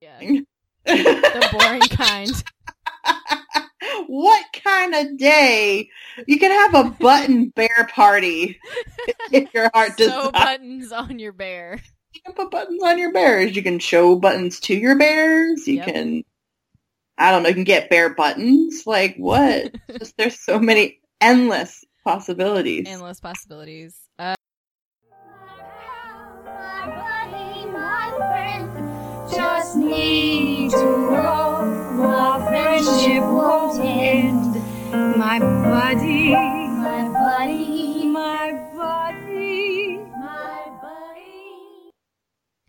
Yeah. the boring kind. what kind of day? You can have a button bear party if your heart does. So buttons on your bear. You can put buttons on your bears. You can show buttons to your bears. You Yep. can, I don't know, you can get bear buttons. Like what? Just there's so many endless possibilities. Endless possibilities. Just need to grow. Our friendship won't end. My buddy, my buddy, my buddy, my buddy.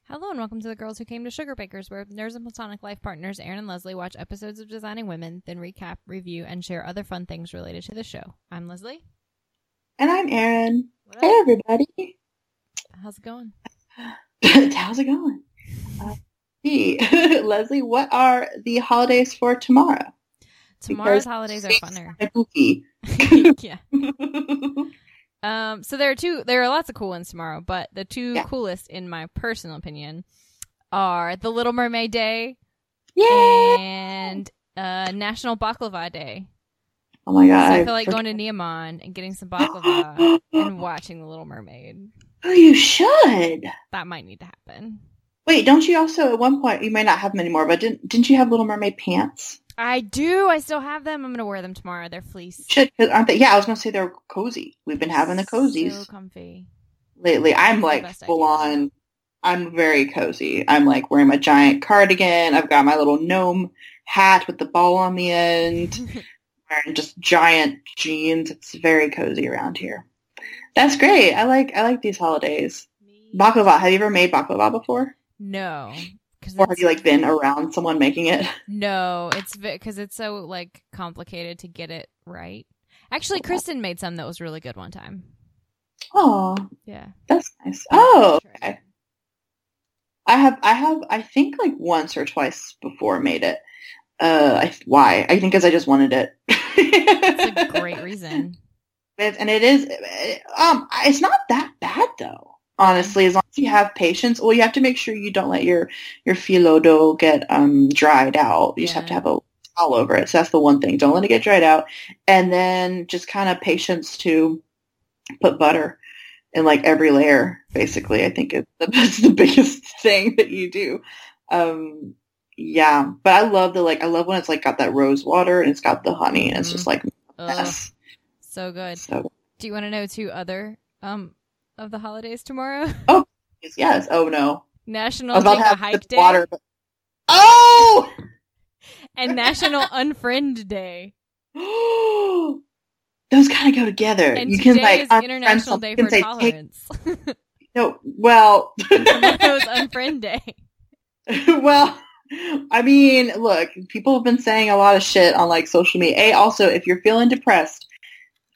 hello and welcome to the Girls Who Came to Sugar Bakers, where nerds and platonic life partners Erin and Leslie watch episodes of Designing Women, then recap, review, and share other fun things related to the show. I'm Leslie. and I'm Erin. Hey everybody. How's it going? How's it going? Uh, hey, Leslie, what are the holidays for tomorrow? Tomorrow's Because holidays are funner. Spooky. yeah. Um, so there are two. There are lots of cool ones tomorrow, but the two Yeah. coolest, in my personal opinion, are the Little Mermaid Day Yay! and uh, National Baklava Day. Oh my So god! I feel like going to Neiman and getting some baklava and watching the Little Mermaid. Oh, you should. That might need to happen. Wait, don't you also at one point you may not have them anymore, but didn't didn't you have Little Mermaid pants? I do. I still have them. I'm gonna wear them tomorrow. They're fleece. Should aren't they? Yeah, I was gonna say they're cozy. We've been having the cozies So comfy. lately. I'm like full idea. on. I'm very cozy. I'm like wearing my giant cardigan. I've got my little gnome hat with the ball on the end. wearing just giant jeans. It's very cozy around here. That's great. I like I like these holidays. Baklava. Have you ever made baklava before? No. Or have you like been around someone making it? No, it's because it's so like complicated to get it right. Actually, Kristen made some that was really good one time. Oh, Yeah. that's nice. Oh, okay. I have, I have, I think like once or twice before made it. Uh, I, why? I think because I just wanted it. It's a great reason. It- and it is, um, it's not that bad though. Honestly, as long as you have patience, well, you have to make sure you don't let your your phyllo dough get um dried out. You just have to have a towel over it. So that's the one thing. Don't let it get dried out, and then just kind of patience to put butter in like every layer. Basically, I think it's the, that's the biggest thing that you do. Um, yeah, but I love the like I love when it's like got that rose water and it's got the honey and it's Mhm. just like yes. so good. So Do you want to know two other um of the holidays tomorrow? Oh, yes. Oh no. National about Take a Hike Day water. But... Oh! and National Unfriend Day. Those kind of go together. And you today can like is International. Day for say, take- Tolerance. no, well, Tomorrow's Unfriend Day. well, I mean, look, people have been saying a lot of shit on like social media. A, also, if you're feeling depressed,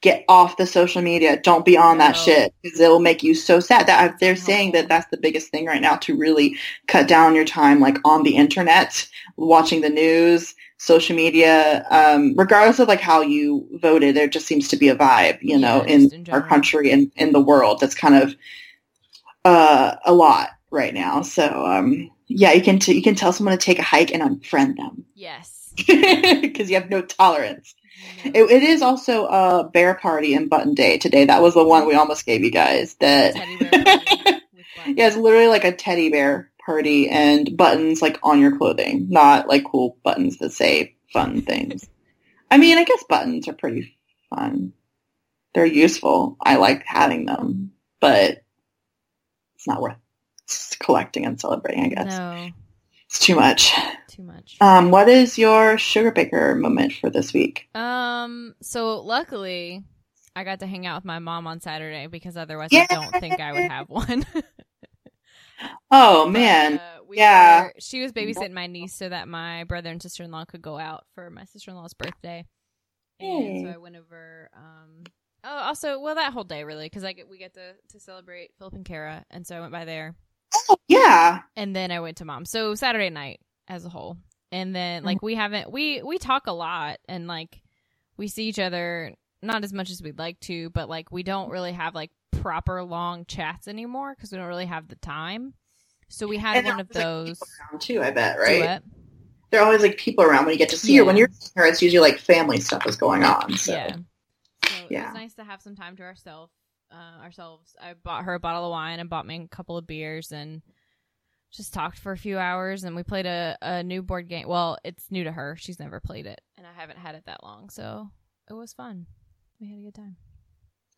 get off the social media. Don't be on that shit because it'll make you so sad. That they're saying that that's the biggest thing right now to really cut down your time, like on the internet, watching the news, social media. Um, regardless of like how you voted, there just seems to be a vibe, you know, Yeah, in, in our country and in the world that's kind of uh, a lot right now. So um, yeah, you can t- you can tell someone to take a hike and unfriend them Yes. because you have no tolerance. It, it is also a bear party and button day today. That was the one we almost gave you guys. That Teddy bear party with buttons. yeah, it's literally like a teddy bear party and buttons like on your clothing, not like cool buttons that say fun things. I mean, I guess buttons are pretty fun. They're useful. I like having them, but it's not worth collecting and celebrating. I guess No, it's too much. Too much. Um, what is your sugar baker moment for this week? Um, so luckily I got to hang out with my mom on Saturday because otherwise I don't think I would have one. Oh man, Uh, we Yeah. were- she was babysitting my niece so that my brother and sister in law could go out for my sister in law's birthday. And so I went over. Um, oh, also, well, that whole day really because I get we get to to celebrate Philip and Kara, and so I went by there, oh yeah, and then I went to mom. So Saturday night as a whole, and then Mm-hmm. like we haven't we we talk a lot, and like we see each other not as much as we'd like to, but like we don't really have like proper long chats anymore because we don't really have the time. So we had And one of like, those. people too, I bet, right? There are always like people around when you get to see her. When Yeah. you're seeing her, it's usually like family stuff is going on. So Yeah. So Yeah. it's nice to have some time to ourselves. Uh, ourselves. I bought her a bottle of wine and bought me a couple of beers and just talked for a few hours. And we played a, a new board game. Well, it's new to her. She's never played it, and I haven't had it that long, so it was fun. We had a good time.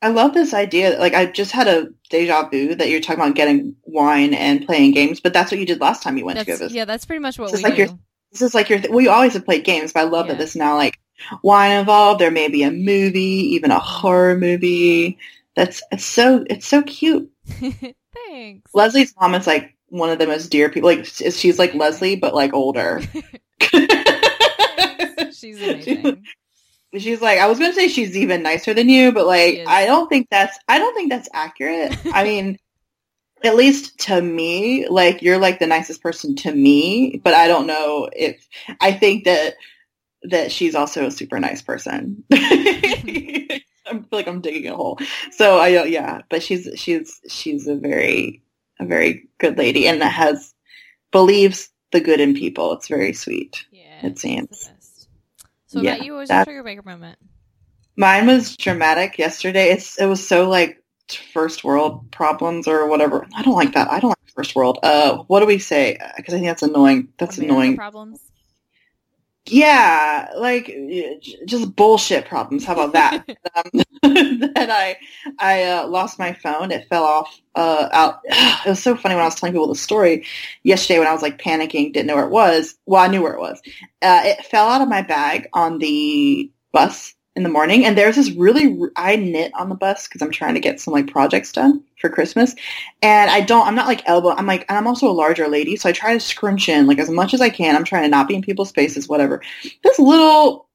I love this idea. Like I just had a deja vu that you're talking about getting wine and playing games, but that's what you did last time you went to go That's, visit. yeah, that's pretty much what It's we like do. your- This is like your. Th- we always have played games, but I love Yeah. that this now like wine involved. There may be a movie, even a horror movie. That's it's so it's so cute. Thanks. Leslie's mom is like one of the most dear people. Like she's like Leslie, but like older. She's amazing. She's like, I was gonna say she's even nicer than you, but like. I don't think that's, I don't think that's accurate. I mean, at least to me, like you're like the nicest person to me, but I don't know if I think that that she's also a super nice person. I feel like I'm digging a hole. So I, yeah, but she's she's she's a very a very good lady and that has believes the good in people. It's very sweet. Yeah, It seems. So Yeah, about you, what was your trigger moment? Mine was dramatic yesterday. It's it was so like first world problems or whatever. I don't like that. I don't like first world. Uh, what do we say? Because I think that's annoying. That's America annoying. Problems. Yeah, like just bullshit problems. How about that? um, that I I uh, lost my phone. It fell off. Uh, out. It was so funny when I was telling people the story yesterday when I was like panicking, didn't know where it was. Well, I knew where it was. Uh, it fell out of my bag on the bus in the morning, and there's this really. I knit on the bus because I'm trying to get some like projects done for Christmas, and I don't. I'm not like elbow. I'm like, and I'm also a larger lady, so I try to scrunch in like as much as I can. I'm trying to not be in people's faces, whatever. This little,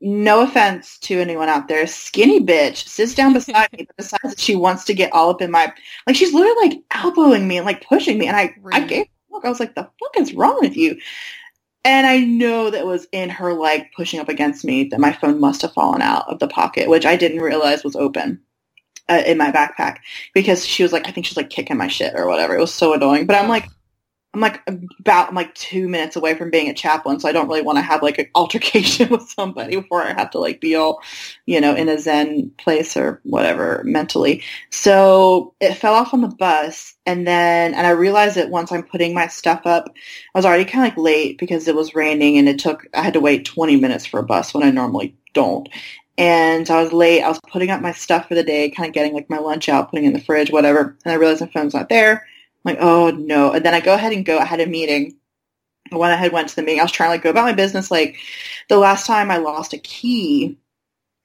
no offense to anyone out there, skinny bitch sits down beside me, but decides that she wants to get all up in my like. She's literally like elbowing me and like pushing me, and I I Rude. gave a look. I was like, the fuck is wrong with you? And I know that was in her like pushing up against me that my phone must have fallen out of the pocket, which I didn't realize was open uh, in my backpack because she was like, I think she's like kicking my shit or whatever. It was so annoying. But I'm like, I'm like about I'm like two minutes away from being a chaplain, so I don't really want to have like an altercation with somebody before I have to like be all, you know, in a zen place or whatever mentally. So it fell off on the bus, and then and I realized that once I'm putting my stuff up, I was already kind of like late because it was raining, and it took I had to wait 20 minutes for a bus when I normally don't. And I was late. I was putting up my stuff for the day, kind of getting like my lunch out, putting in the fridge, whatever. And I realized my phone's not there. Like, oh no. And then I go ahead and go. I had a meeting. I went ahead, went to the meeting. I was trying to like go about my business. Like the last time I lost a key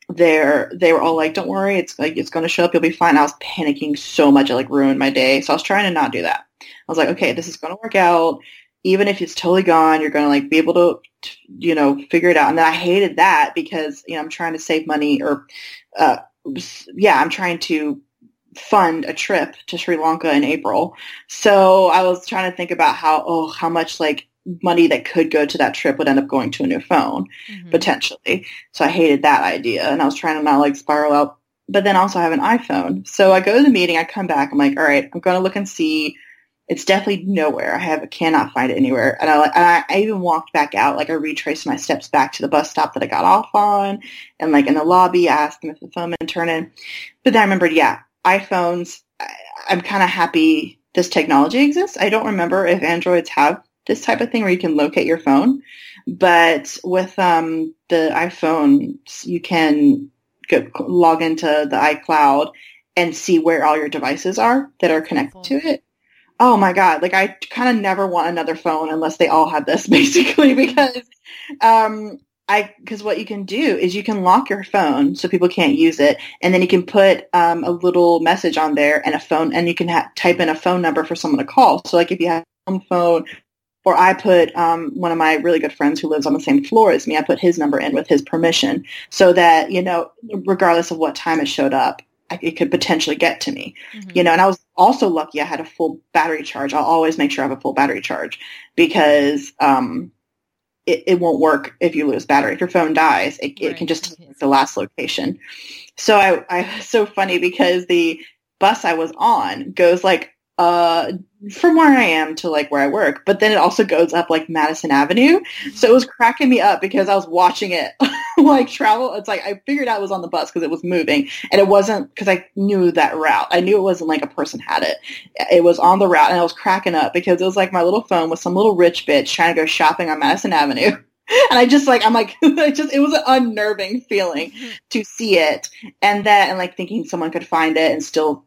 there, they were all like, don't worry. It's like, it's going to show up. You'll be fine. I was panicking so much. It like ruined my day. So I was trying to not do that. I was like, okay, this is going to work out. Even if it's totally gone, you're going to like be able to, to, you know, figure it out. And then I hated that because, you know, I'm trying to save money or, uh, yeah, I'm trying to fund a trip to Sri Lanka in April. So I was trying to think about how, oh, how much like money that could go to that trip would end up going to a new phone Mhm. potentially. So I hated that idea and I was trying to not like spiral out. But then also I have an iPhone. So I go to the meeting, I come back, I'm like, all right, I'm going to look and see. It's definitely nowhere. I have cannot find it anywhere. And I and I, I even walked back out. Like I retraced my steps back to the bus stop that I got off on, and like in the lobby, I asked them if the phone had turned in. But then I remembered, yeah, iPhones. I, I'm kind of happy this technology exists. I don't remember if Androids have this type of thing where you can locate your phone, but with um, the iPhone, you can go, log into the iCloud and see where all your devices are that are connected to it. Oh my god! Like I kind of never want another phone unless they all have this, basically, because um, I because what you can do is you can lock your phone so people can't use it, and then you can put um, a little message on there and a phone, and you can ha- type in a phone number for someone to call. So like if you have a home phone, or I put um, one of my really good friends who lives on the same floor as me, I put his number in with his permission, so that you know, regardless of what time it showed up, I, it could potentially get to me Mhm. you know, and I was also lucky I had a full battery charge. I'll always make sure I have a full battery charge because um, it, it won't work if you lose battery. If your phone dies, it, it can just take the last location. So I, I it's so funny because the bus I was on goes like uh from where I am to like where I work, but then it also goes up like Madison Avenue. So it was cracking me up because I was watching it like travel. It's like I figured out it was on the bus because it was moving and it wasn't because I knew that route. I knew it wasn't like a person had it. It was on the route and I was cracking up because it was like my little phone with some little rich bitch trying to go shopping on Madison Avenue. And I just like I'm like it just it was an unnerving feeling mm-hmm. to see it and that and like thinking someone could find it and still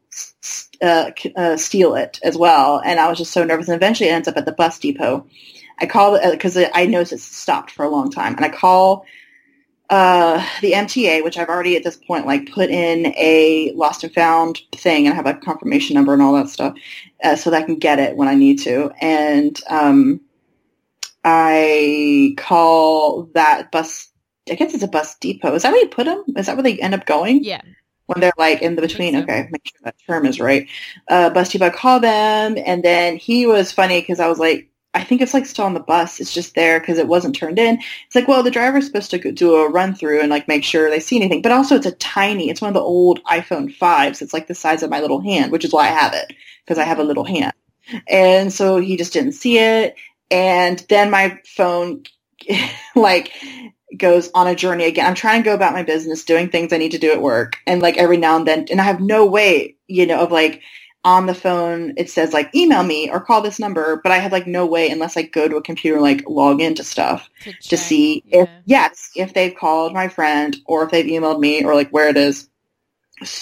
uh, uh, steal it as well. And I was just so nervous. And eventually it ends up at the bus depot. I call because uh, I noticed it's stopped for a long time. And I call uh, the MTA, which I've already at this point like put in a lost and found thing and I have a confirmation number and all that stuff uh, so that I can get it when I need to. And um, I call that bus. I guess it's a bus depot. Is that where you put them? Is that where they end up going? Yeah. When they're like in the between. Okay, make sure that term is right. Uh, bus depot, I call them, and then he was funny because I was like, I think it's like still on the bus. It's just there because it wasn't turned in. It's like, well, the driver's supposed to do a run through and like make sure they see anything, but also it's a tiny. It's one of the old iPhone fives. It's like the size of my little hand, which is why I have it because I have a little hand. And so he just didn't see it. And then my phone like goes on a journey again. I'm trying to go about my business, doing things I need to do at work. And like every now and then, and I have no way, you know, of like on the phone, it says like email me or call this number, but I have like no way unless I go to a computer and like log into stuff To, to see Yeah. if, yes, if they've called my friend or if they've emailed me or like where it is.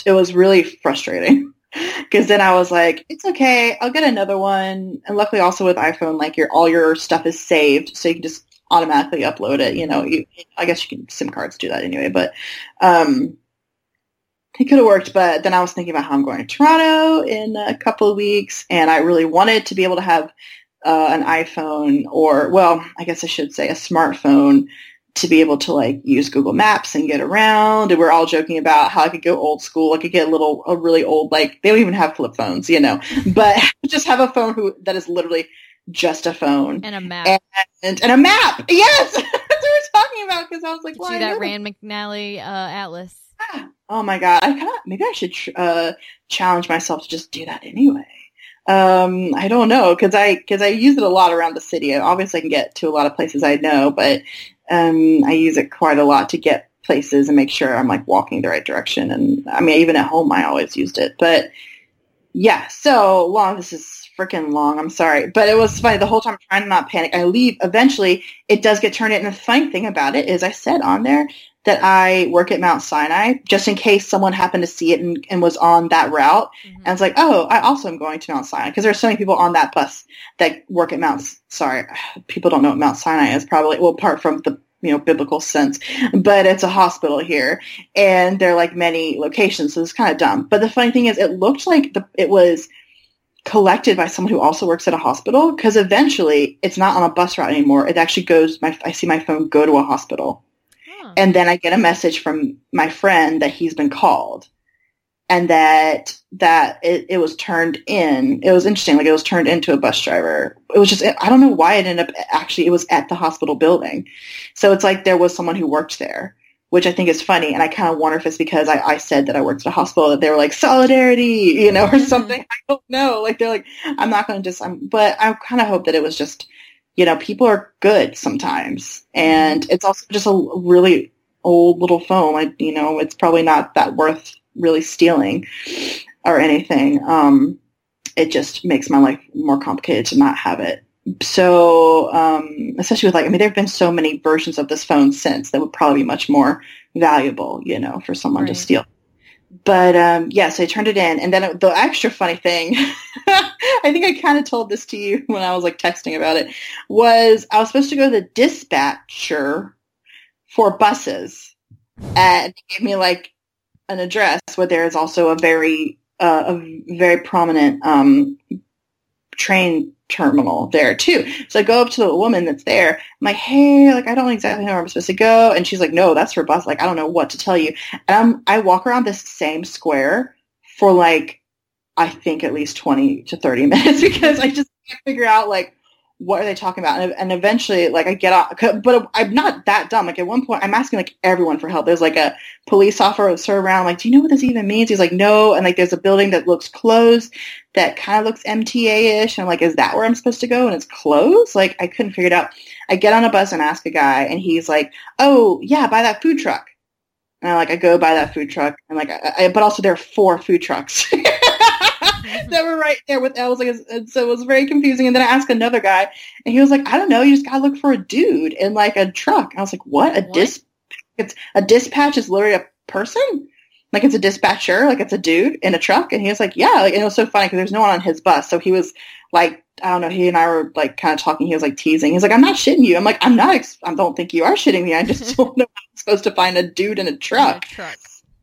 It was really frustrating. Because then I was like, it's okay, I'll get another one. And luckily, also with iPhone, like your all your stuff is saved, so you can just automatically upload it. You know, you I guess you can SIM cards do that anyway, but um, it could have worked. But then I was thinking about how I'm going to Toronto in a couple of weeks, and I really wanted to be able to have uh, an iPhone or, well, I guess I should say a smartphone to be able to like use Google Maps and get around. And we're all joking about how I could go old school. I could get a little, a really old, like they don't even have flip phones, you know, but just have a phone who that is literally just a phone And a map. and, and a map. Yes, that's what we're talking about. Because I was like, well, you that Rand McNally uh, atlas. Oh my god! I kind of maybe I should tr- uh, challenge myself to just do that anyway. Um, I don't know because I because I use it a lot around the city. Obviously, I can get to a lot of places I know, but um, I use it quite a lot to get places and make sure I'm like walking the right direction. And I mean, even at home, I always used it. But yeah, so long. This is freaking long. I'm sorry, but it was funny the whole time. Trying to not panic. I leave. Eventually, it does get turned in. And the funny thing about it is, I said on there that I work at Mount Sinai, just in case someone happened to see it and, and was on that route. Mhm. And it's like, oh, I also am going to Mount Sinai because there's so many people on that bus that work at Mount. Sorry, people don't know what Mount Sinai is probably. Well, apart from the you know biblical sense, but it's a hospital here, and there are like many locations, so it's kind of dumb. But the funny thing is, it looked like the it was collected by someone who also works at a hospital because eventually it's not on a bus route anymore. It actually goes. My I see my phone go to a hospital Huh. and then I get a message from my friend that he's been called and that that it, it was turned in. It was interesting, like it was turned into a bus driver. It was just I don't know why it ended up actually it was at the hospital building. So it's like there was someone who worked there, which I think is funny. And I kind of wonder if it's because I, I said that I worked at a hospital that they were like solidarity, you know, or something. I don't know. Like they're like, I'm not going to just, I'm, but I kind of hope that it was just, you know, people are good sometimes. And it's also just a really old little phone. Like, you know, it's probably not that worth really stealing or anything. Um, it just makes my life more complicated to not have it. So, um, especially with like, I mean, there have been so many versions of this phone since that would probably be much more valuable, you know, for someone to steal. But um, yeah, so I turned it in, and then the extra funny thing, I think I kind of told this to you when I was like texting about it, was I was supposed to go to the dispatcher for buses, and he gave me like an address where there is also a very uh, a very prominent um, train terminal there too. So I go up to the woman that's there. I'm like, hey, like I don't exactly know where I'm supposed to go, and she's like, no, that's for bus. Like I don't know what to tell you. And I'm I walk around this same square for like I think at least twenty to thirty minutes because I just can't figure out like what are they talking about? And, and eventually, like, I get off, but I'm not that dumb. Like, at one point, I'm asking, like, everyone for help. There's, like, a police officer around, like, do you know what this even means? He's like, no. And, like, there's a building that looks closed that kind of looks MTA-ish. And I'm like, is that where I'm supposed to go? And it's closed? Like, I couldn't figure it out. I get on a bus and ask a guy, and he's like, oh, yeah, by that food truck. And I, like, I go by that food truck. And, like, I, I, but also there are four food trucks. that were right there with I was like and so it was very confusing. And then I asked another guy and he was like I don't know you just gotta look for a dude in like a truck. I was like what? A What? dis it's a dispatch is literally a person? Like it's a dispatcher? Like it's a dude in a truck? And he was like yeah like and it was so funny because there's no one on his bus. So he was like I don't know he and I were like kind of talking. He was like teasing. He's like I'm not shitting you. I'm like I'm not ex- I don't think you are shitting me. I just don't know how I'm supposed to find a dude in a truck. Truck.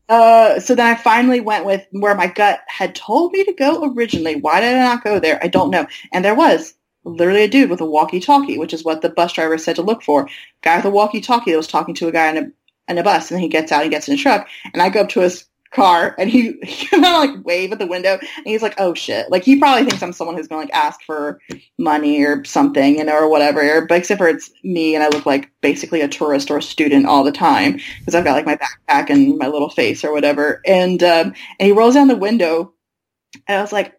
Uh, so then I finally went with where my gut had told me to go originally. Why did I not go there? I don't know. And there was literally a dude with a walkie-talkie, which is what the bus driver said to look for. Guy with a walkie-talkie that was talking to a guy in a in a bus, and then he gets out, he gets in a truck, and I go up to his car, and he, kind of like wave at the window, and he's like, "Oh shit!" Like he probably thinks I'm someone who's gonna like ask for money or something, you know, or whatever. But except for it's me, and I look like basically a tourist or a student all the time because I've got like my backpack and my little face or whatever. And um, and he rolls down the window, and I was like,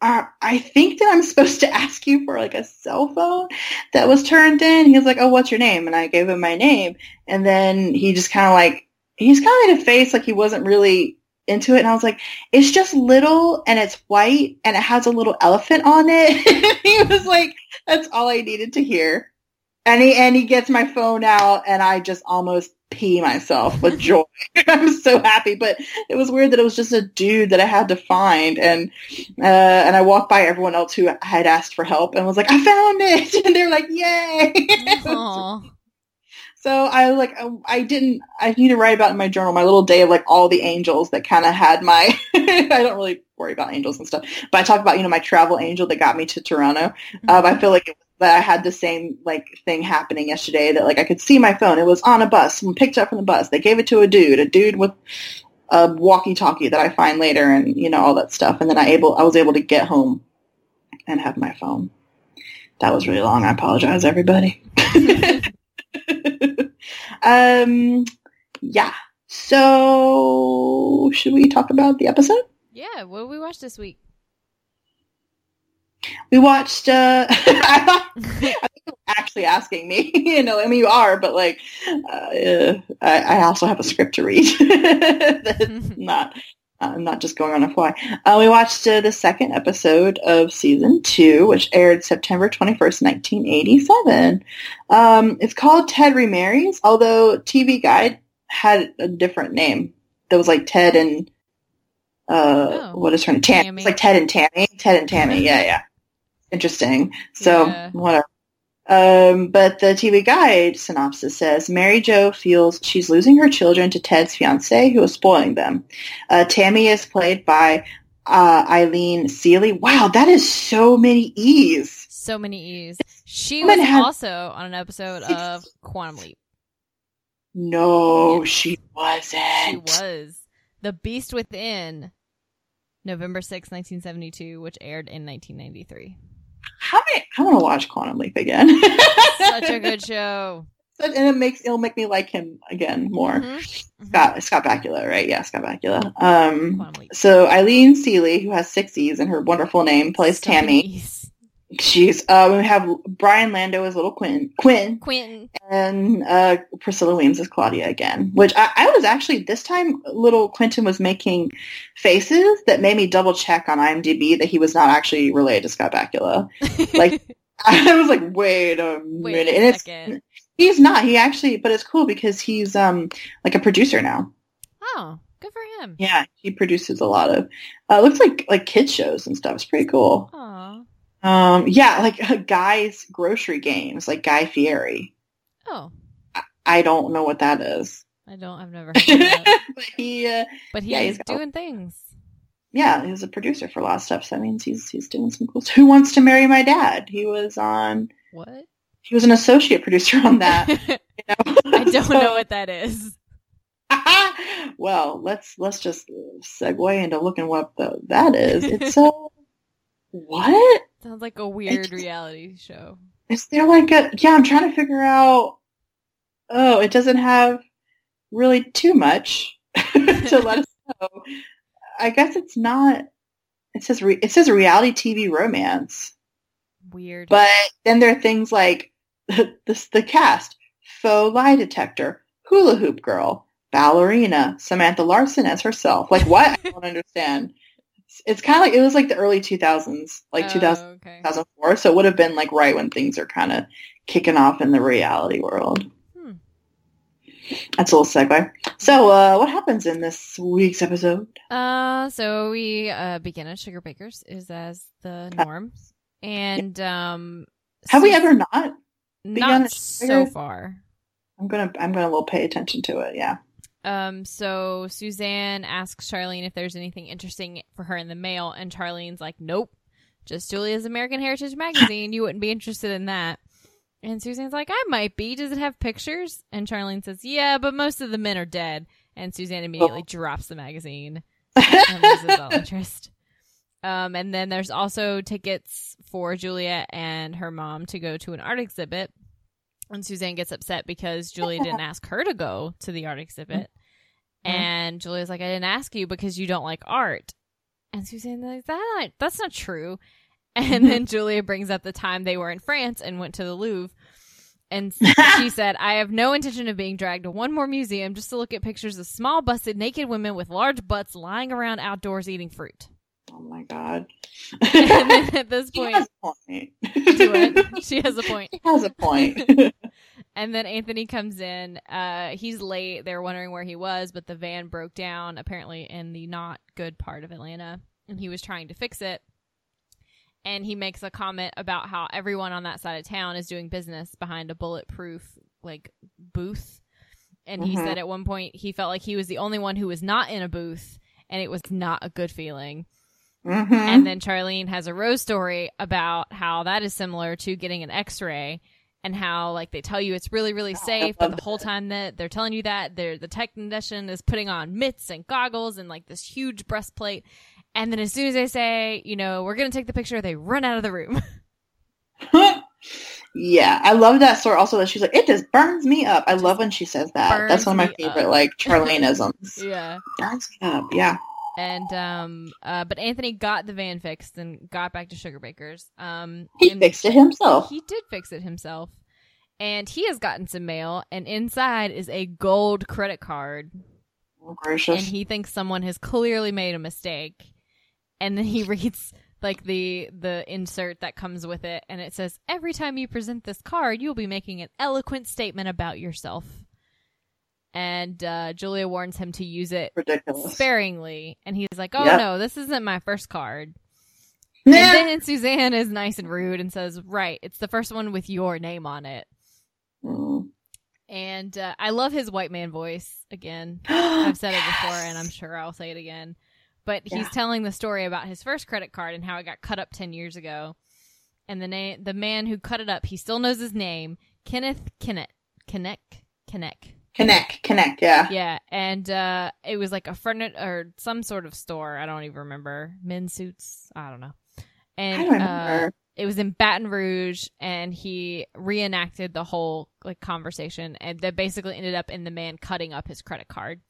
uh, I think that I'm supposed to ask you for like a cell phone that was turned in. He was like, Oh, what's your name? And I gave him my name, and then he just kind of like he's kind of made a face like he wasn't really into it and I was like, it's just little and it's white and it has a little elephant on it. he was like, that's all I needed to hear. And he and he gets my phone out and I just almost pee myself with joy. I'm so happy, but it was weird that it was just a dude that I had to find and uh, and I walked by everyone else who had asked for help and was like, I found it. And they were like, yay. So I like I- I didn't I need to write about in my journal my little day of like all the angels that kind of had my I don't really worry about angels and stuff but I talk about you know my travel angel that got me to Toronto. Um, I feel like it, that I had the same like thing happening yesterday that like I could see my phone. It was on a bus someone picked up from the bus. They gave it to a dude a dude with a walkie-talkie that I find later and you know all that stuff. And then I able I was able to get home and have my phone. That was really long. I apologize everybody um, yeah. So, should we talk about the episode? Yeah, what did we watch this week? We watched. Uh, I thought think you were actually asking me. you know, I mean, you are, but like, uh, I, I also have a script to read. That's not. I'm not just going on a fly. Uh, we watched uh, the second episode of season two, which aired September 21st, 1987. Um, it's called Ted Remarries, although TV Guide had a different name. That was like Ted and uh, Oh, what is her name? Tammy. Tammy. It's like Ted and Tammy. Ted and Tammy. Yeah, yeah. Interesting. So Yeah. whatever. Um, but the TV Guide synopsis says Mary Jo feels she's losing her children to Ted's fiance, who is spoiling them. Uh, Tammy is played by uh, Eileen Seeley. Wow, that is so many E's. So many E's. She was also on an episode of Quantum Leap. No, Yeah. she wasn't. She was The Beast Within, November sixth, 1972, which aired in 1993. How many? I want to watch Quantum Leap again. Such a good show. And it makes it'll make me like him again more. Mhm. Mhm. Scott Scott Bakula, right? Yeah, Scott Bakula. Um, so Eileen Seeley, who has six E's in her wonderful name, plays Tammy. She's uh, we have Brian Lando as little Quinn, Quinn, Quentin. and uh, Priscilla Weems as Claudia again. Which I, I was actually this time, little Quentin was making faces that made me double check on IMDb that he was not actually related to Scott Bakula. Like, I was like, wait a Wait minute, a and it's he's not. He actually, but it's cool because he's um like a producer now. Oh, good for him. Yeah, he produces a lot of. Uh, looks like like kids shows and stuff. It's pretty cool. Aw. Um, yeah, like a Guy's grocery games, like Guy Fieri. Oh, I don't know what that is, I don't. I've never heard of that. but he, uh, But he's, Yeah, he's got- doing things. yeah, he's a producer for a lot of stuff. So that means he's he's doing some cool. stuff. Who wants to marry my dad? He was on. What? He was an associate producer on that. I you know? don't So- know what that is. well, let's let's just segue into looking what the, that is. It's uh, what? Sounds like a weird reality show. Is there like a yeah? I'm trying to figure out. Oh, it doesn't have really too much to let us know. I guess it's not. It says re, it says reality TV romance, Weird. but then there are things like this the cast, faux lie detector, hula hoop girl, ballerina, Samantha Larson as herself. Like what? I don't understand. It's, kind of like it was like the early 2000s, like Oh, 2000. Okay. 2004. So it would have been like right when things are kind of kicking off in the reality world. Hmm. That's a little segue. So uh, what happens in this week's episode? Uh, so we uh begin at Sugar Bakers is as the norm, and um, Have we ever not? begun Not so far. I'm gonna I'm gonna will pay attention to it. Yeah. Um, so Suzanne asks Charlene if there's anything interesting for her in the mail, and Charlene's like, "Nope, just Julia's American Heritage magazine. You wouldn't be interested in that." And Suzanne's like, "I might be. Does it have pictures?" And Charlene says, "Yeah, but most of the men are dead." And Suzanne immediately drops the magazine and loses all interest. Um, and then there's also tickets for Julia and her mom to go to an art exhibit. And Suzanne gets upset because Julia didn't ask her to go to the art exhibit. Mm-hmm. And Julia's like, I didn't ask you because you don't like art. And Suzanne's like, that that's not true. And mm-hmm. then Julia brings up the time they were in France and went to the Louvre. And she said, I have no intention of being dragged to one more museum just to look at pictures of small busted naked women with large butts lying around outdoors eating fruit. oh my god. And then at this point, She has a point. she has a point. She has a point. And then Anthony comes in. Uh, he's late. They're wondering where he was, but the van broke down apparently in the not good part of Atlanta, and he was trying to fix it. And he makes a comment about how everyone on that side of town is doing business behind a bulletproof like booth. And he Mhm. said at one point he felt like he was the only one who was not in a booth, and it was not a good feeling. Mhm. And then Charlene has a rose story about how that is similar to getting an x-ray and how like they tell you it's really really oh, safe but the whole time that they're telling you that they're the technician is putting on mitts and goggles and like this huge breastplate and then as soon as they say you know we're gonna take the picture they run out of the room yeah, I love that story. Also, that she's like, it just burns me up. I love when she says that. That's one of my favorite up. like Charleneisms. yeah burns me up. Yeah. And um uh but anthony got the van fixed and got back to sugar bakers um He fixed it himself. He did fix it himself. And he has gotten some mail, and inside is a gold credit card. Oh, gracious. And he thinks someone has clearly made a mistake. And then he reads like the the insert that comes with it, and it says, "Every time you present this card, you'll be making an eloquent statement about yourself." And uh, Julia warns him to use it Ridiculous. sparingly, and he's like, "Oh Yep. no, this isn't my first card." Nah. And then Suzanne is nice and rude and says, "Right, it's the first one with your name on it." Mm. And uh, I love his white man voice again. I've said it before, and I'm sure I'll say it again. But he's Yeah. telling the story about his first credit card and how it got cut up ten years ago. And the name, the man who cut it up, he still knows his name, Kenneth Kennett, Kennec, Kennec. Connect, connect, yeah. Yeah, and uh, it was like a furniture or some sort of store. I don't even remember. Men's suits. I don't know. And I don't uh, remember. it was in Baton Rouge, and he reenacted the whole like conversation, and that basically ended up in the man cutting up his credit card.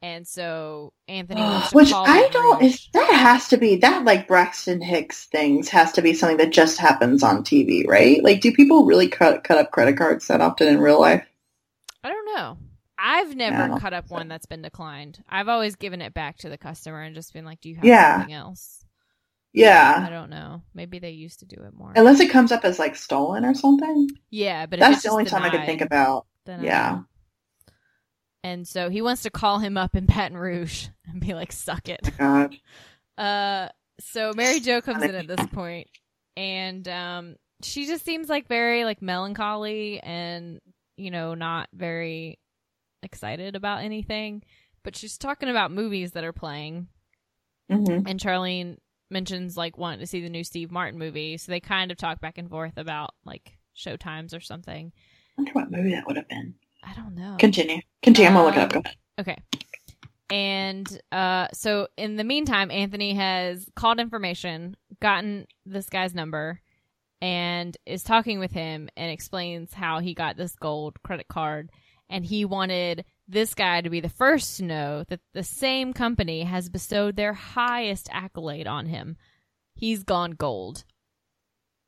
And so Anthony Which I don't. Is that has to be that like Braxton Hicks things has to be something that just happens on TV, right? Like, do people really cut cut up credit cards that often in real life? I don't know. I've never No. cut up one that's been declined. I've always given it back to the customer and just been like, "Do you have Yeah. something else?" Yeah. I don't know. Maybe they used to do it more. unless it comes up as like stolen or something. Yeah, but That's it's the only time I could think about. then yeah. And so he wants to call him up in Baton Rouge and be like, "Suck it." God, Uh, so Mary Jo comes in at this point, and um, she just seems like very like melancholy and you know not very excited about anything. But she's talking about movies that are playing, hmm and Charlene mentions like wanting to see the new Steve Martin movie. So they kind of talk back and forth about like show times or something. I wonder what movie that would have been. I don't know. Continue, continue. I'm gonna look it up. Okay. And uh, so in the meantime, Anthony has called information, gotten this guy's number and is talking with him and explains how he got this gold credit card and he wanted this guy to be the first to know that the same company has bestowed their highest accolade on him. He's gone gold.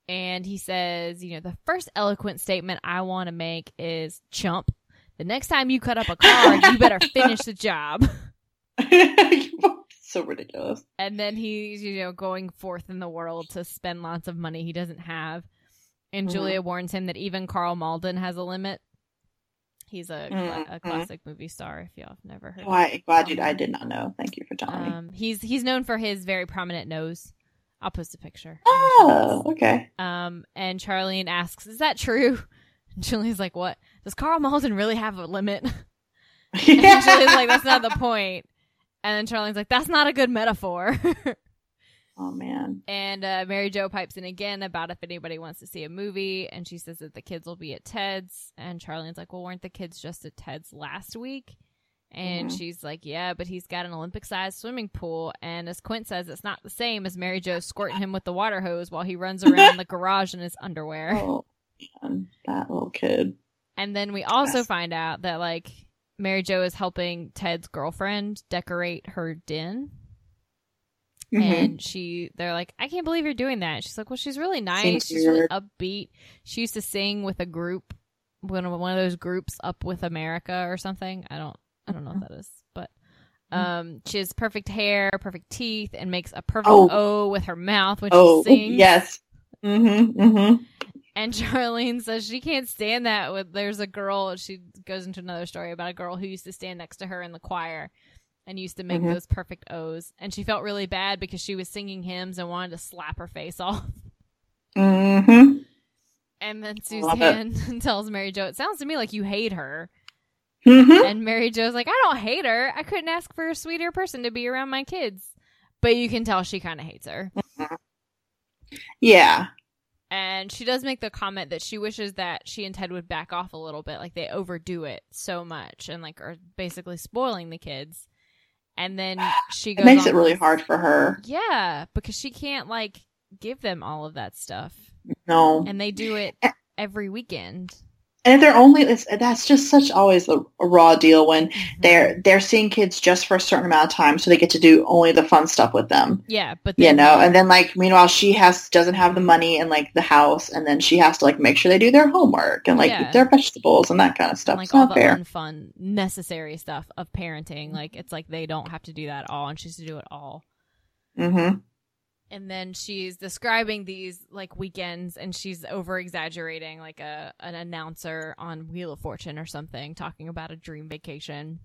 And he says, you know, the first eloquent statement I want to make is chump. The next time you cut up a card, you better finish the job. so ridiculous. And then he's, you know, going forth in the world to spend lots of money he doesn't have. And Mhm. Julia warns him that even Karl Malden has a limit. He's a, cla- a classic movie star, if y'all have never heard of Why? Glad you. I did not know. Thank you for telling me. Um, he's he's known for his very prominent nose. I'll post a picture. Oh, okay. Um, and Charlene asks, "Is that true?" And Julia's like, "What? Does Karl Malden really have a limit?" And Julia's like, "That's not the point." And then Charlene's like, "That's not a good metaphor." oh man. and uh, Mary Jo pipes in again about if anybody wants to see a movie, and she says that the kids will be at Ted's. And Charlene's like, "Well, weren't the kids just at Ted's last week?" And Mhm. she's like, "Yeah, but he's got an Olympic-sized swimming pool." And as Quint says, it's not the same as Mary Jo squirting him with the water hose while he runs around the garage in his underwear. Oh man, that little kid. And then we also find out that like Mary Jo is helping Ted's girlfriend decorate her den. Mhm. and she they're like i can't believe you're doing that she's like well she's really nice she's really upbeat she used to sing with a group one of one of those groups up with america or something i don't i don't know Mm-hmm. what that is but um she has perfect hair perfect teeth and makes a perfect Oh. o with her mouth when oh she sings yes. Mm-hmm. Mm-hmm. And Charlene says she can't stand that. With there's a girl, she goes into another story about a girl who used to stand next to her in the choir and used to make Mhm. those perfect O's. And she felt really bad because she was singing hymns and wanted to slap her face off. Mm-hmm. And then. Suzanne tells Mary Jo, "It sounds to me like you hate her." Mm-hmm. And Mary Jo's like, "I don't hate her. I couldn't ask for a sweeter person to be around my kids." But you can tell she kind of hates her. Yeah. And she does make the comment that she wishes that she and Ted would back off a little bit. Like they overdo it so much and like are basically spoiling the kids. And then she It goes makes on it really hard for her. Yeah, because she can't like give them all of that stuff. No. And they do it every weekend. And if they're only that's just such always a, a raw deal when Mm-hmm. they're they're seeing kids just for a certain amount of time so they get to do only the fun stuff with them. Yeah, but You know, and then like meanwhile she has doesn't have the money and like the house and then she has to like make sure they do their homework and like Yeah. eat their vegetables and that kind of stuff. like it's all the fair. unfun, necessary stuff of parenting. Like it's like they don't have to do that all, and she's to do it all. mm-hmm. And then she's describing these like weekends and she's over exaggerating like a an announcer on Wheel of Fortune or something talking about a dream vacation.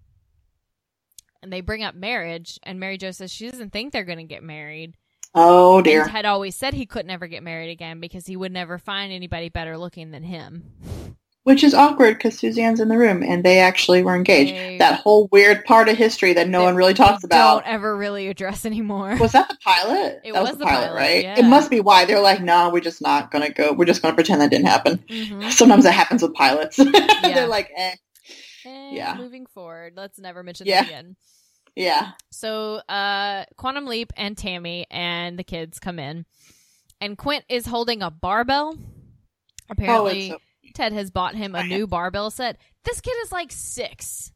And they bring up marriage and Mary Jo says she doesn't think they're going to get married. Oh dear. And Ted always said he could never get married again because he would never find anybody better looking than him. Which is awkward because Suzanne's in the room and they actually were engaged. That whole weird part of history that no That one really talks about. Don't ever really address anymore. Was that the pilot? It that was the pilot, right? yeah. It must be why they're like, no, we're just not gonna go. We're just gonna pretend that didn't happen. Mhm. Sometimes that happens with pilots. they're like, eh, And Yeah. moving forward, let's never mention Yeah. that again. yeah. So, uh, Quantum Leap and Tammy and the kids come in, and Quint is holding a barbell. Oh, Apparently, so, Ted has bought him a new barbell set. This kid is like six.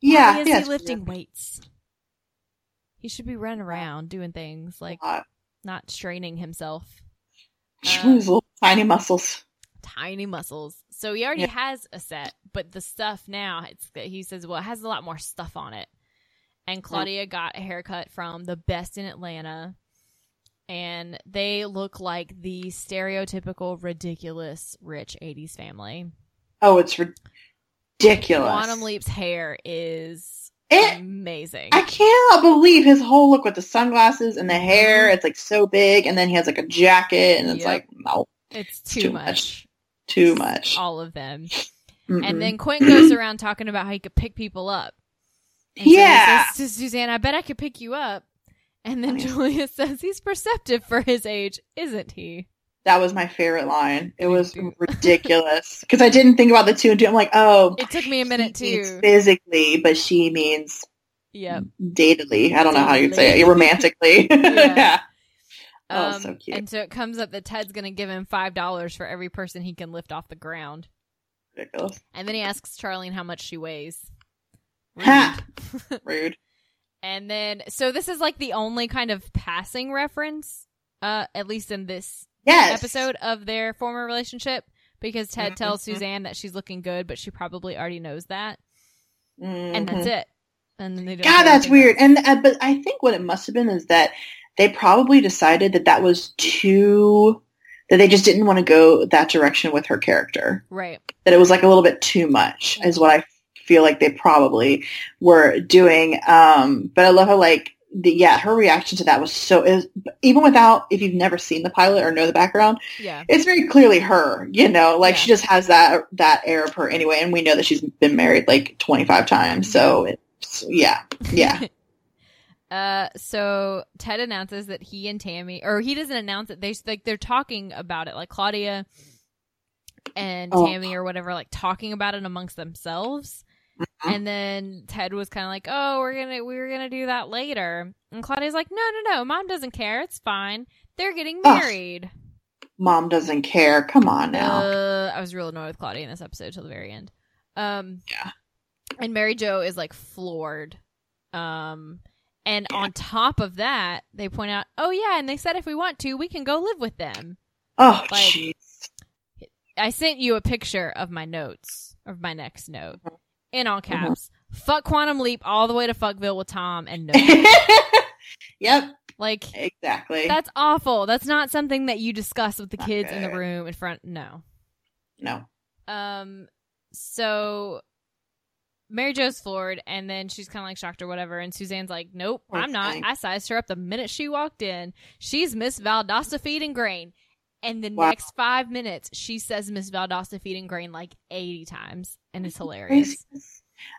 yeah. Why is yeah, he lifting weights? He should be running around doing things like not straining himself. Uh, little tiny muscles. tiny muscles. So he already Yeah. has a set, but the stuff now it's he says, well, it has a lot more stuff on it. And Claudia got a haircut from the best in Atlanta, and they look like the stereotypical ridiculous rich '80s family. Oh, it's ridiculous. Quantum Leap's hair is It, amazing. I cannot believe his whole look with the sunglasses and the mm-hmm. hair. It's like so big, and then he has like a jacket, and it's Yep. like no, it's too, too much. much. too much. All of them. Mm-mm. And then Quint goes around talking about how he could pick people up. And so he Yeah. says to Suzanne, I bet I could pick you up. And then Oh, yeah. Julia says, he's perceptive for his age, isn't he? that was my favorite line. It was ridiculous because I didn't think about the two and two. I'm like, oh, It took me a minute too. physically, but she means Yep. datedly. I don't know how you'd say it. Romantically. Yeah. yeah. Oh, Um, so cute. And so it comes up that Ted's going to give him five dollars for every person he can lift off the ground. Ridiculous. And then he asks Charlene how much she weighs. Ha! Rude. Rude. And then, so this is like the only kind of passing reference, uh, at least in this Yes. episode of their former relationship, because Ted tells Mhm. Suzanne that she's looking good, but she probably already knows that, Mhm. and that's it. And then they don't. God, that's weird. else. And uh, but I think what it must have been is that they probably decided that that was too that they just didn't want to go that direction with her character. right. That it was like a little bit too much is what I feel like they probably were doing. Um, but I love how like the, yeah, her reaction to that was so is even without if you've never seen the pilot or know the background, Yeah. it's very clearly her. You know, like Yeah. she just has that that air of her anyway, and we know that she's been married like twenty five times. So it's yeah, yeah. Uh, so Ted announces that he and Tammy, or he doesn't announce it. They like they're talking about it, like Claudia and Oh. Tammy or whatever, like talking about it amongst themselves. Mhm. And then Ted was kind of like, "Oh, we're gonna we were gonna do that later," and Claudia's like, "No, no, no, Mom doesn't care. It's fine. They're getting Ugh. married." Mom doesn't care. Come on now. Uh, I was real annoyed with Claudia in this episode till the very end. Um, Yeah. And Mary Jo is like floored. Um, and Yeah. on top of that, they point out, oh yeah, and they said if we want to, we can go live with them. oh, like- I sent you a picture of my notes of my next note Mm-hmm. In all caps. Fuck Quantum Leap all the way to Fuckville with Tom and no. yep, like exactly. that's awful. That's not something that you discuss with the Not kids in the room in front. No. no. Um, so Mary Jo's floored, and then she's kind of like shocked or whatever. And Suzanne's like, "Nope, I'm not. I sized her up the minute she walked in. She's Miss Valdosta feed and grain." And the Wow. next five minutes, she says Miss Valdosta feeding grain like eighty times, and it's hilarious.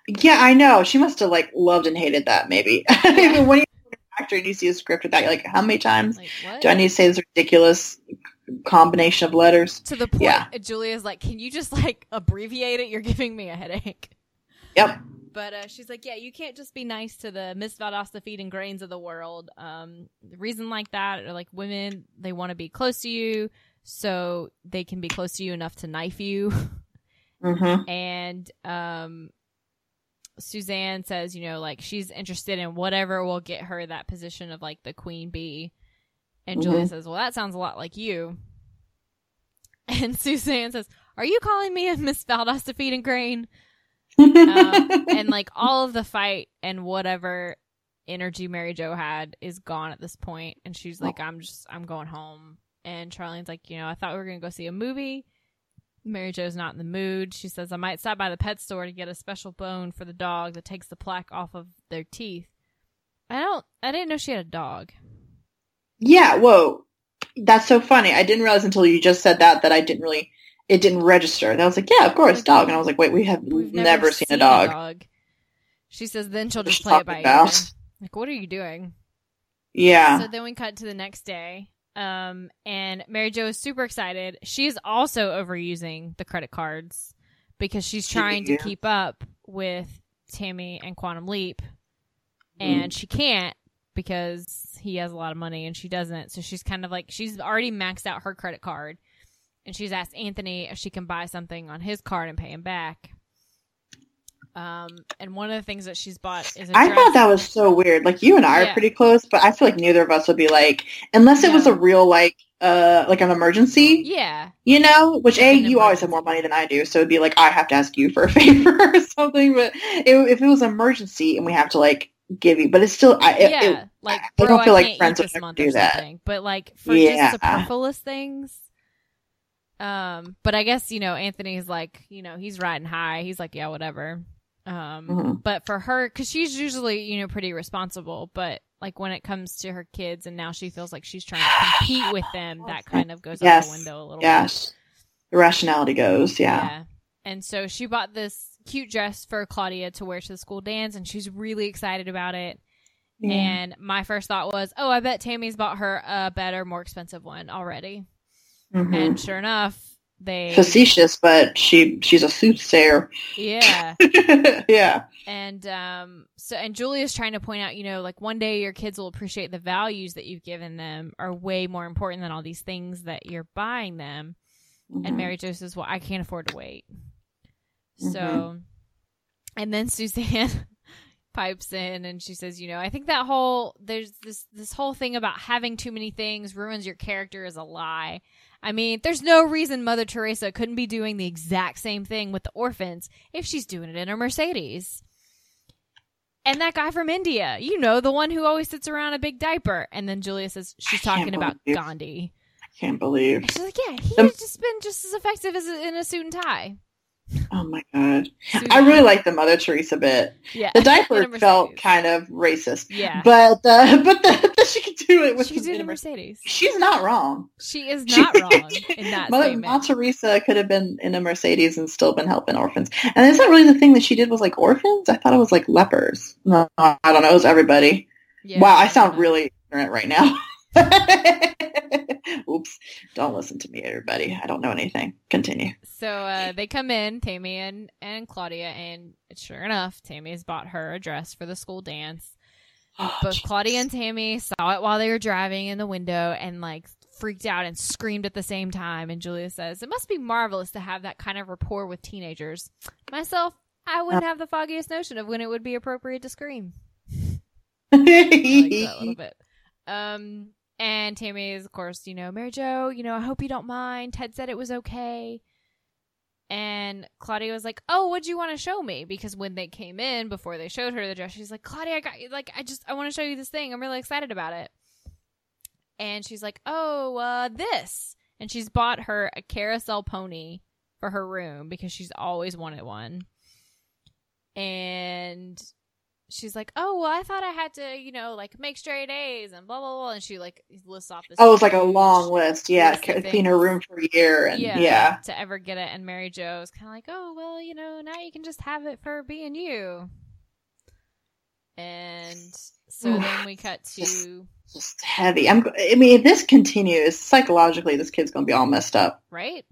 Yeah, I know. She must have like loved and hated that. Maybe Yeah. when you're an actor and you see a script with that, you're like, how many times Like do I need to say this ridiculous combination of letters? to the point, Yeah. Julia's like, "Can you just like abbreviate it? You're giving me a headache." Yep. But uh, she's like, yeah, you can't just be nice to the Miss Valdosta feed and grains of the world. Um, the reason like that are like women, they want to be close to you, so they can be close to you enough to knife you. Mm-hmm. and um, Suzanne says, you know, like she's interested in whatever will get her that position of like the queen bee. And Julia Mhm. says, well, that sounds a lot like you. And Suzanne says, are you calling me a Miss Valdosta feed and grain? Um, and like all of the fight and whatever energy Mary Jo had is gone at this point, and she's like, "I'm just, I'm going home." And Charlene's like, "You know, I thought we were gonna go see a movie." Mary Jo's not in the mood. She says, "I might stop by the pet store to get a special bone for the dog that takes the plaque off of their teeth." I don't, I didn't know she had a dog. yeah. Whoa, that's so funny. I didn't realize until you just said that that I didn't really. It didn't register. And I was like, yeah, of course, dog. And I was like, wait, we have We've never, seen, a dog. dog She says, "Then she'll What just play it by ear." Like, what are you doing? Yeah. So then we cut to the next day. Um, and Mary Jo is super excited. She's also overusing the credit cards because she's trying to keep up with Tammy and Quantum Leap. Mm. And she can't because he has a lot of money and she doesn't. So she's kind of like, she's already maxed out her credit card. And she's asked Anthony if she can buy something on his card and pay him back. Um, and one of the things that she's bought is a I dress. thought that was so weird. Like you and I Yeah. are pretty close, but I feel like neither of us would be like, unless it was a real like, uh, like an emergency. yeah. You know, which a you always have more money than I do, so it'd be like I have to ask you for a favor or something. But it, if it was an emergency and we have to like give you, but it's still, I, it, yeah, it- like I bro, don't feel I like friends would do that. But like for Yeah. just superfluous things. Um, but I guess you know Anthony's like you know he's riding high. He's like yeah whatever. Um, Mhm. but for her, because she's usually you know pretty responsible, but like when it comes to her kids, and now she feels like she's trying to compete with them, that kind of goes out the window a little. bit. yes, the rationality goes. Yeah. Yeah. And so she bought this cute dress for Claudia to wear to the school dance, and she's really excited about it. Yeah. And my first thought was, oh, I bet Tammy's bought her a better, more expensive one already. Mhm. And sure enough, they Facetious, but she she's a soothsayer. yeah yeah. and um so and julia's trying to point out you know like one day your kids will appreciate the values that you've given them are way more important than all these things that you're buying them Mhm. and mary jo says well i can't afford to wait Mhm. so and then suzanne pipes in and she says you know i think that whole there's this this whole thing about having too many things ruins your character is a lie I mean, there's no reason Mother Teresa couldn't be doing the exact same thing with the orphans if she's doing it in her Mercedes. And that guy from India, you know, the one who always sits around a big diaper. And then Julia says she's talking about believe- Gandhi. I can't believe. And she's like, yeah, he just been just as effective as in a suit and tie. Oh my god. Susan. I really like the Mother Teresa bit. yeah. The diaper felt kind of racist. Yeah. But uh, but the, that she could do it with she did in a a Mercedes. She's not wrong. She is She- not wrong in that Mother, statement. Mother Teresa could have been in a Mercedes and still been helping orphans. And is that really the thing that she did was like orphans? I thought it was like lepers. No, I don't know. It was everybody. Yeah, wow, I sound really ignorant right now. Oops. Don't listen to me, everybody. I don't know anything. Continue. So uh, they come in, Tammy and, and Claudia, and sure enough, Tammy's bought her a dress for the school dance. Both Claudia and Tammy saw it while they were driving in the window and like freaked out and screamed at the same time. And Julia says, It must be marvelous to have that kind of rapport with teenagers. Myself, I wouldn't have the foggiest notion of when it would be appropriate to scream. I like that a little bit. Um, and Tammy is, of course, you know, Mary Jo, you know, I hope you don't mind. Ted said it was okay. And Claudia was like, "Oh, what'd you want to show me?" Because when they came in before they showed her the dress, she's like, "Claudia, I got you. Like, I just I want to show you this thing. I'm really excited about it." And she's like, "Oh, uh, this." And she's bought her a carousel pony for her room because she's always wanted one. And she's like, "Oh, well, I thought I had to, you know, like make straight A's and blah blah blah." And she like lists off this. Oh, it was like a long list. Yeah, ca- clean her room for a year, and yeah, to ever get it. And Mary Jo is kind of like, oh, well, you know, now you can just have it for being you. And so then we cut to just heavy. I'm. I mean, if this continues psychologically, this kid's gonna be all messed up. right.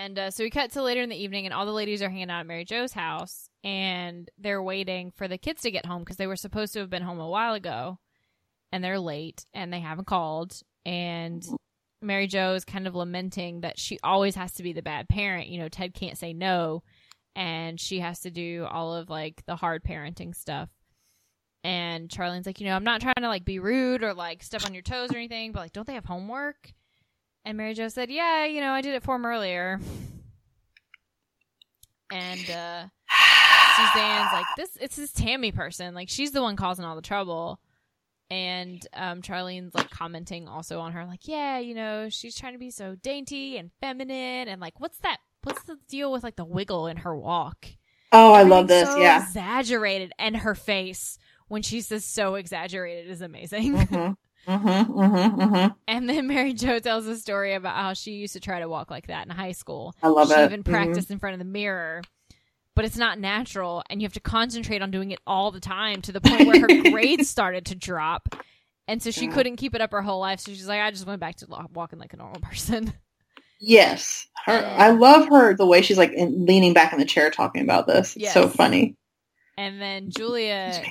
And uh, so we cut to later in the evening, and all the ladies are hanging out at Mary Jo's house, and they're waiting for the kids to get home because they were supposed to have been home a while ago, and they're late, and they haven't called. And Mary Jo is kind of lamenting that she always has to be the bad parent. You know, Ted can't say no, and she has to do all of like the hard parenting stuff. And Charlene's like, you know, I'm not trying to like be rude or like step on your toes or anything, but like, don't they have homework? And Mary Jo said, yeah, you know, I did it for him earlier. And uh Suzanne's like, this it's this Tammy person. Like she's the one causing all the trouble. And um Charlene's like commenting also on her, like, yeah, you know, she's trying to be so dainty and feminine and like what's that what's the deal with like the wiggle in her walk? Oh, I love this. so Yeah. Exaggerated and her face when she says so exaggerated is amazing. Mhm. Mhm. mm-hmm, mm-hmm. And then Mary Jo tells a story about how she used to try to walk like that in high school. I love she it. even Mhm. practiced in front of the mirror. But it's not natural, and you have to concentrate on doing it all the time to the point where her grades started to drop. And so she Yeah. couldn't keep it up her whole life. So she's like, I just went back to walking like a normal person. Yes, her. I love her the way she's like in, leaning back in the chair talking about this. It's so funny. And then Julia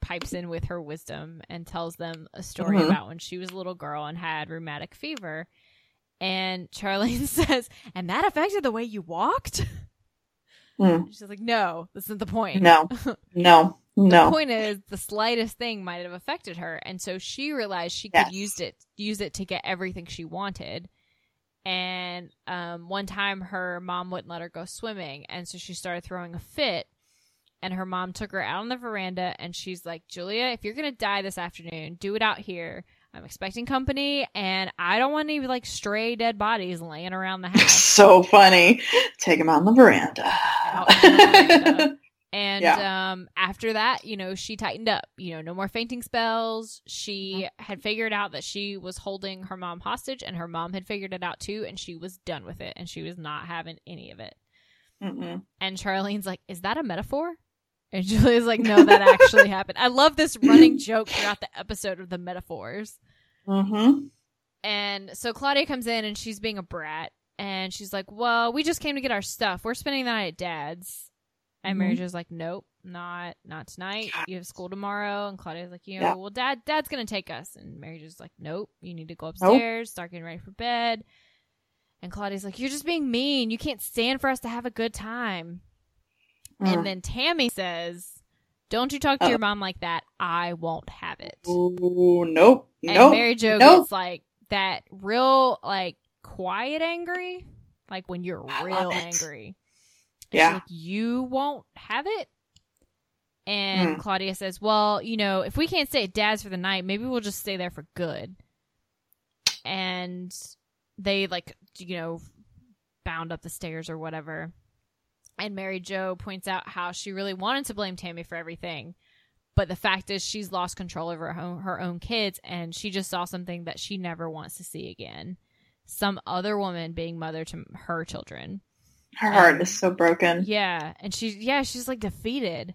pipes in with her wisdom and tells them a story Mhm. about when she was a little girl and had rheumatic fever. And Charlene says, and that affected the way you walked? Mm. She's like, no, that's not the point. No, no, no. The point is the slightest thing might have affected her. And so she realized she Yes. could use it use it to get everything she wanted. And um, one time her mom wouldn't let her go swimming, and so she started throwing a fit. And her mom took her out on the veranda, and she's like, "Julia, if you're gonna die this afternoon, do it out here. I'm expecting company, and I don't want any like stray dead bodies laying around the house." so funny. Take him out on the veranda. Out on the veranda. And Yeah. um, after that, you know, she tightened up. You know, no more fainting spells. She had figured out that she was holding her mom hostage, and her mom had figured it out too, and she was done with it, and she was not having any of it. Mm-mm. And Charlene's like, "Is that a metaphor?" And Julia's like, "No, that actually happened." I love this running joke throughout the episode of the metaphors. Mhm. And so Claudia comes in and she's being a brat. And she's like, Well, we just came to get our stuff. We're spending the night at dad's. And Mary Mhm. Jo's like, Nope, not not tonight. You have school tomorrow. And Claudia's like, you know, Yeah. well dad dad's gonna take us. And Mary Jo's like, Nope, you need to go upstairs, start getting ready for bed. And Claudia's like, You're just being mean. You can't stand for us to have a good time. Mm. And then Tammy says, Don't you talk to Oh. your mom like that. I won't have it. Ooh, nope. And nope. Mary Jo nope. gets like that real like quiet angry, like when you're I real angry. Yeah. like, you won't have it. And Hmm. Claudia says, "Well, you know, if we can't stay at Dad's for the night, maybe we'll just stay there for good." And they like, you know, bound up the stairs or whatever. And Mary Jo points out how she really wanted to blame Tammy for everything, but the fact is she's lost control over her own, her own kids, and she just saw something that she never wants to see again. Some other woman being mother to her children. Her heart is so broken. Yeah, and she yeah, she's like defeated.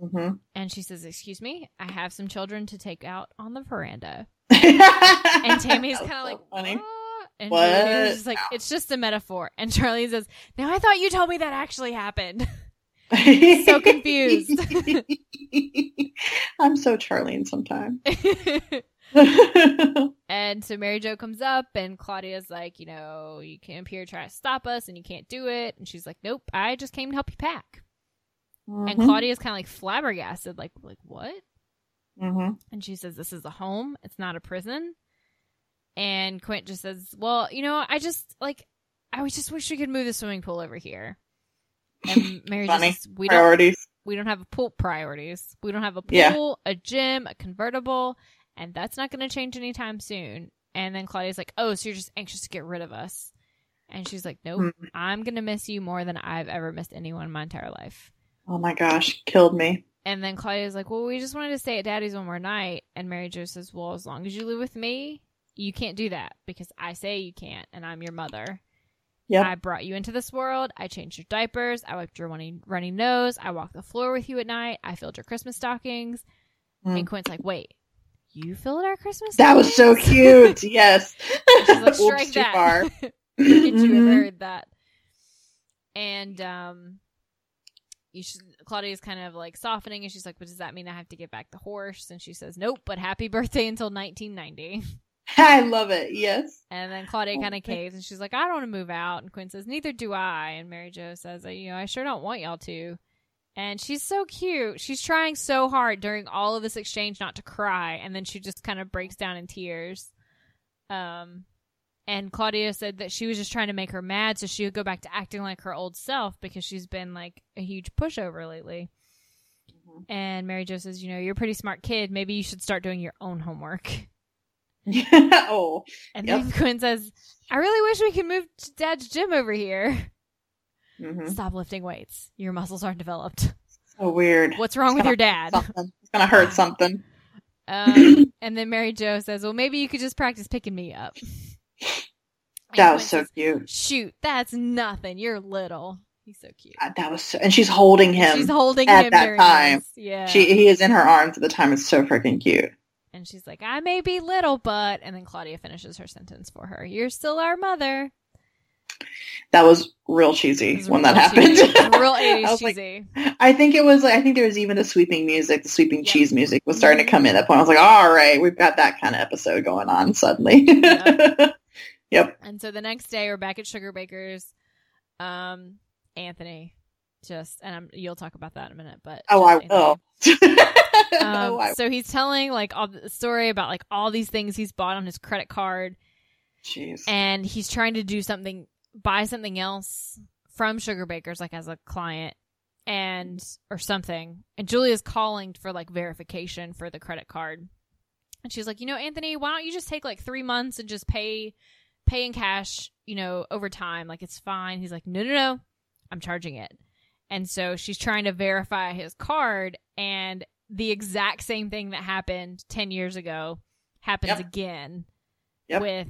hmm And she says, "Excuse me, I have some children to take out on the veranda." and And Tammy's kind of like, funny. "What?" And What? Just like, "It's just a metaphor." And Charlie says, "Now I thought you told me that actually happened." so confused. I'm so Charlene sometimes. and so Mary Jo comes up, and Claudia's like, "You know, you came here to try to stop us, and you can't do it." And she's like, "Nope, I just came to help you pack." And Mhm. Claudia's kind of like flabbergasted, like, "Like what?" Mhm. And she says, This is a home. It's not a prison. And Quint just says, Well, you know, I just like I just wish we could move the swimming pool over here. And Mary just we don't we don't have a pool priorities. We don't have a Yeah. pool, a gym, a convertible, and that's not gonna change anytime soon. And then Claudia's like, Oh, so you're just anxious to get rid of us. And she's like, Nope, Mm. I'm gonna miss you more than I've ever missed anyone in my entire life. Oh my gosh, killed me. And then Claudia's like, Well, we just wanted to stay at daddy's one more night. And Mary Jo says, Well, as long as you live with me, you can't do that because I say you can't, and I'm your mother. Yep. I brought you into this world. I changed your diapers. I wiped your running, runny nose. I walked the floor with you at night. I filled your Christmas stockings. Mm. And Quint's like, Wait, you filled our Christmas That was so cute. Yes. She's like, too that. far. Forget you heard that. And um you should Claudia's kind of like softening and she's like, But does that mean I have to get back the horse? And she says, Nope, but happy birthday until nineteen ninety. I love it. Yes. And then Claudia kind of caves and she's like, I don't want to move out. And Quint says, Neither do I. And Mary Jo says, You know, I sure don't want y'all to. And she's so cute. She's trying so hard during all of this exchange not to cry. And then she just kind of breaks down in tears. Um, and Claudia said that she was just trying to make her mad so she would go back to acting like her old self because she's been like a huge pushover lately. Mhm. And Mary Jo says, You know, you're a pretty smart kid. Maybe you should start doing your own homework. oh. And Yep. then Quint says, I really wish we could move to Dad's gym over here. hmm Stop lifting weights. Your muscles aren't developed. So weird. What's wrong with your dad? Something. It's gonna hurt something. Um, and then Mary Jo says, Well, maybe you could just practice picking me up. And That was so says, cute. Shoot, that's nothing. You're little. He's so cute. God, That was so, and she's holding him. She's holding at him that time. Yeah. She he is in her arms at the time. It's so freaking cute. And she's like, I may be little, but. And then Claudia finishes her sentence for her. You're still our mother. That was real cheesy was when real that happened. cheesy. Was real I 80s like, cheesy. I think it was like I think there was even the sweeping music, the sweeping Yeah. cheese music was starting to come in at that point. I was like, all right, we've got that kind of episode going on suddenly. yep. And so the next day, we're back at Sugarbaker's. Um, Anthony, just and I'm, you'll talk about that in a minute, but Oh, I will. Oh, Um, so he's telling like all the story about like all these things he's bought on his credit card, Jeez. and he's trying to do something, buy something else from Sugarbaker's, like as a client, and or something. And Julia's calling for like verification for the credit card, and she's like, you know, Anthony, why don't you just take like three months and just pay, pay in cash, you know, over time, like it's fine. He's like, no, no, no, I'm charging it. And so she's trying to verify his card, and the exact same thing that happened 10 years ago happens Yep. again Yep. with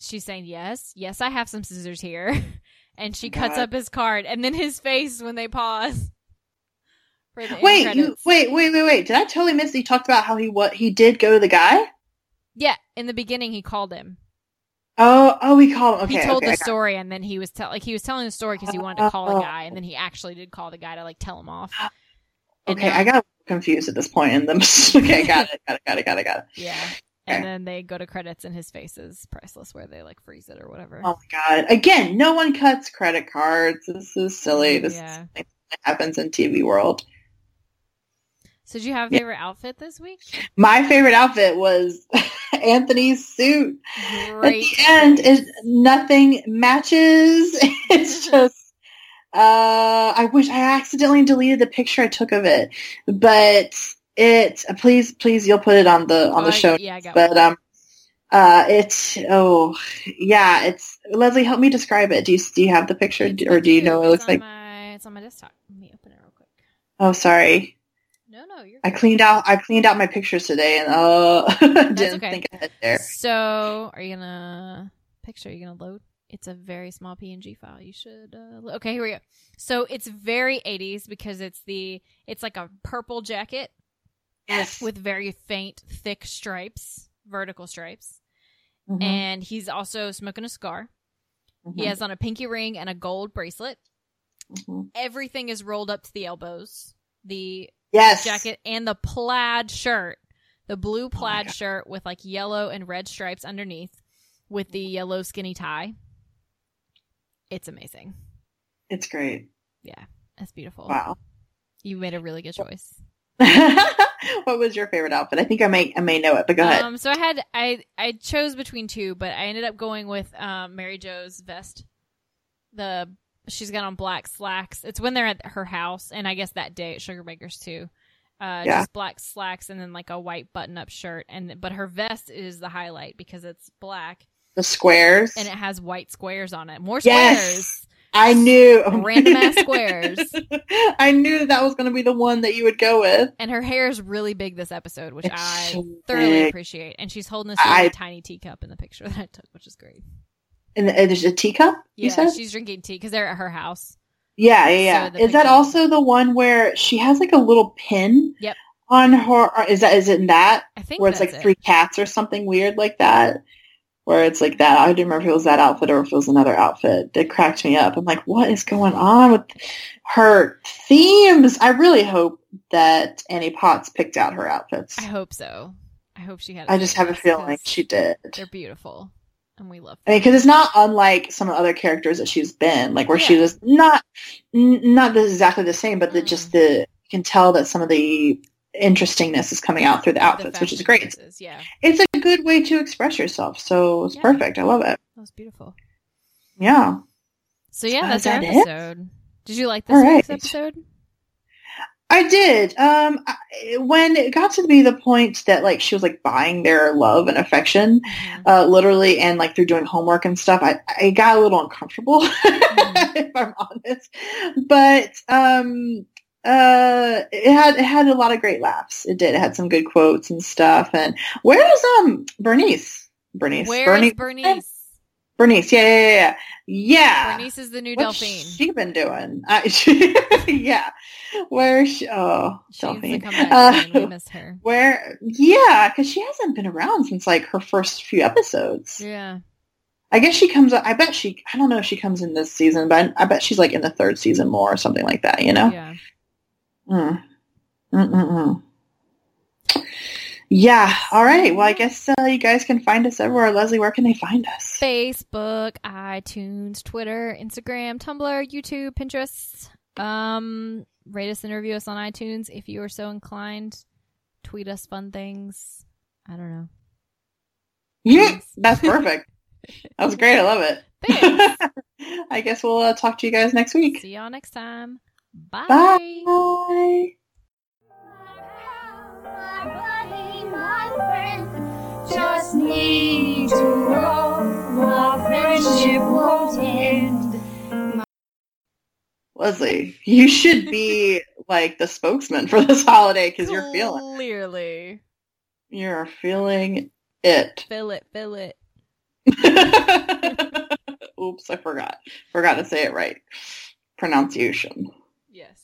she's saying yes yes i have some scissors here and she cuts God. up his card and then his face when they pause for the Wait, you wait, wait, wait, wait. Did I totally miss he talked about how he what he did go to the guy? yeah in the beginning he called him Oh, oh, we called. him. Okay, he told okay, the story, and then he was tell like he was telling the story because he wanted to call Oh. a guy, and then he actually did call the guy to like tell him off. And Okay, now- I got confused at this point in them. okay, got it, got it, got it, got it, got it. Yeah. Okay. And then they go to credits, and his face is priceless, where they like freeze it or whatever. Oh my god! Again, no one cuts credit cards. This is silly. Mm, this Yeah. is that happens in TV world. So, did you have a Yeah. favorite outfit this week? My favorite outfit was Anthony's suit. Great. At the end, it, nothing matches. It's just. Uh, I wish I accidentally deleted the picture I took of it, but it. Please, please, you'll put it on the on Oh, the I- show. Yeah, I got But um, uh, it's oh yeah, it's Leslie. Help me describe it. Do you do you have the picture, or do you know what it looks like? My, it's on my desktop. Let me open it real quick. Oh, sorry. No, you're. I cleaned out I cleaned out my pictures today, and uh, didn't okay. think ahead there. So, are you gonna picture? Are you gonna load? It's a very small PNG file. You should. Uh, okay, here we go. So it's very 80s because it's the it's like a purple jacket Yes. with very faint, thick stripes, vertical stripes, Mhm, and he's also smoking a cigar. He mhm, has on a pinky ring and a gold bracelet. mhm. Everything is rolled up to the elbows. The Yes. jacket and the plaid shirt, the blue Oh plaid God. shirt with like yellow and red stripes underneath, with the yellow skinny tie. It's amazing. It's great. Yeah, that's beautiful. Wow. You made a really good choice. what was your favorite outfit? I think I may I may know it, but go ahead. Um, so I had I I chose between two, but I ended up going with um, Mary Jo's vest. The she's got on black slacks. It's when they're at her house, and I guess that day at Sugarbaker's too. Uh, Yeah. just black slacks and then like a white button-up shirt, and but her vest is the highlight because it's black the squares. and it has white squares on it. More Yes! squares. I knew Random ass squares. I knew that, that was going to be the one that you would go with. And her hair is really big this episode, which It's I so thoroughly big. appreciate. And she's holding this I- tiny teacup in the picture that I took, which is great. And uh, there's a teacup. You Yeah, said. she's drinking tea because they're at her house. Yeah, yeah, yeah. So the is that also the one where she has like a little pin? Yep. On her, is that is it in that I think where it's like it. three cats or something weird like that? Where it's like that. I didn't remember if it was that outfit or if it was another outfit. It cracked me up. I'm like, what is going on with her themes? I really hope that Annie Potts picked out her outfits. I hope so. I hope she had. I just have a feeling she did. They're beautiful, and we love. I mean, because it's not unlike some of the other characters that she's been, like where she Yeah. was not n- not the, exactly the same, but the, Mm. just the you can tell that some of the interestingness is coming out through the the outfits, which is great. Yeah, It's a good way to express yourself, so it's Yeah. perfect. I love it. that was beautiful. Yeah. So yeah, Uh, that's our is that it? episode. Did you like this week's right. episode? I did. Um, I, when it got to be the point that like she was like buying their love and affection, Mhm. uh, literally, and like through doing homework and stuff, I, I got a little uncomfortable, if I'm honest. But um, uh, it had it had a lot of great laughs. It did. It had some good quotes and stuff. And where's um Bernice? Bernice. Where Bernice. is Bernice? Bernice. Yeah, yeah, yeah, yeah. Bernice is the new What's Delphine. she been doing? Uh, yeah. Where's she? Oh, She to Delphine. Uh. We missed her. Where? Yeah, because she hasn't been around since like her first few episodes. Yeah. I guess she comes. I bet she. I don't know if she comes in this season, but I, bet she's like in the third season more or something like that. You know. Yeah. Mm. Mm-mm-mm. Yeah. All right. Well, I guess uh, you guys can find us everywhere. Leslie, where can they find us? Facebook, iTunes, Twitter, Instagram, Tumblr, YouTube, Pinterest. Um, rate us and review us on iTunes if you are so inclined. Tweet us fun things. I don't know. Yeah, that's perfect. that was great. I love it. Thanks. I guess we'll uh, talk to you guys next week. See y'all next time. Bye. Bye. Just need to know our friendship won't end. Leslie, you should be like the spokesman for this holiday because you're feeling Clearly. you're feeling it. Fill it, fill it. Oops, I forgot. Forgot to say it right. Pronunciation. Yes.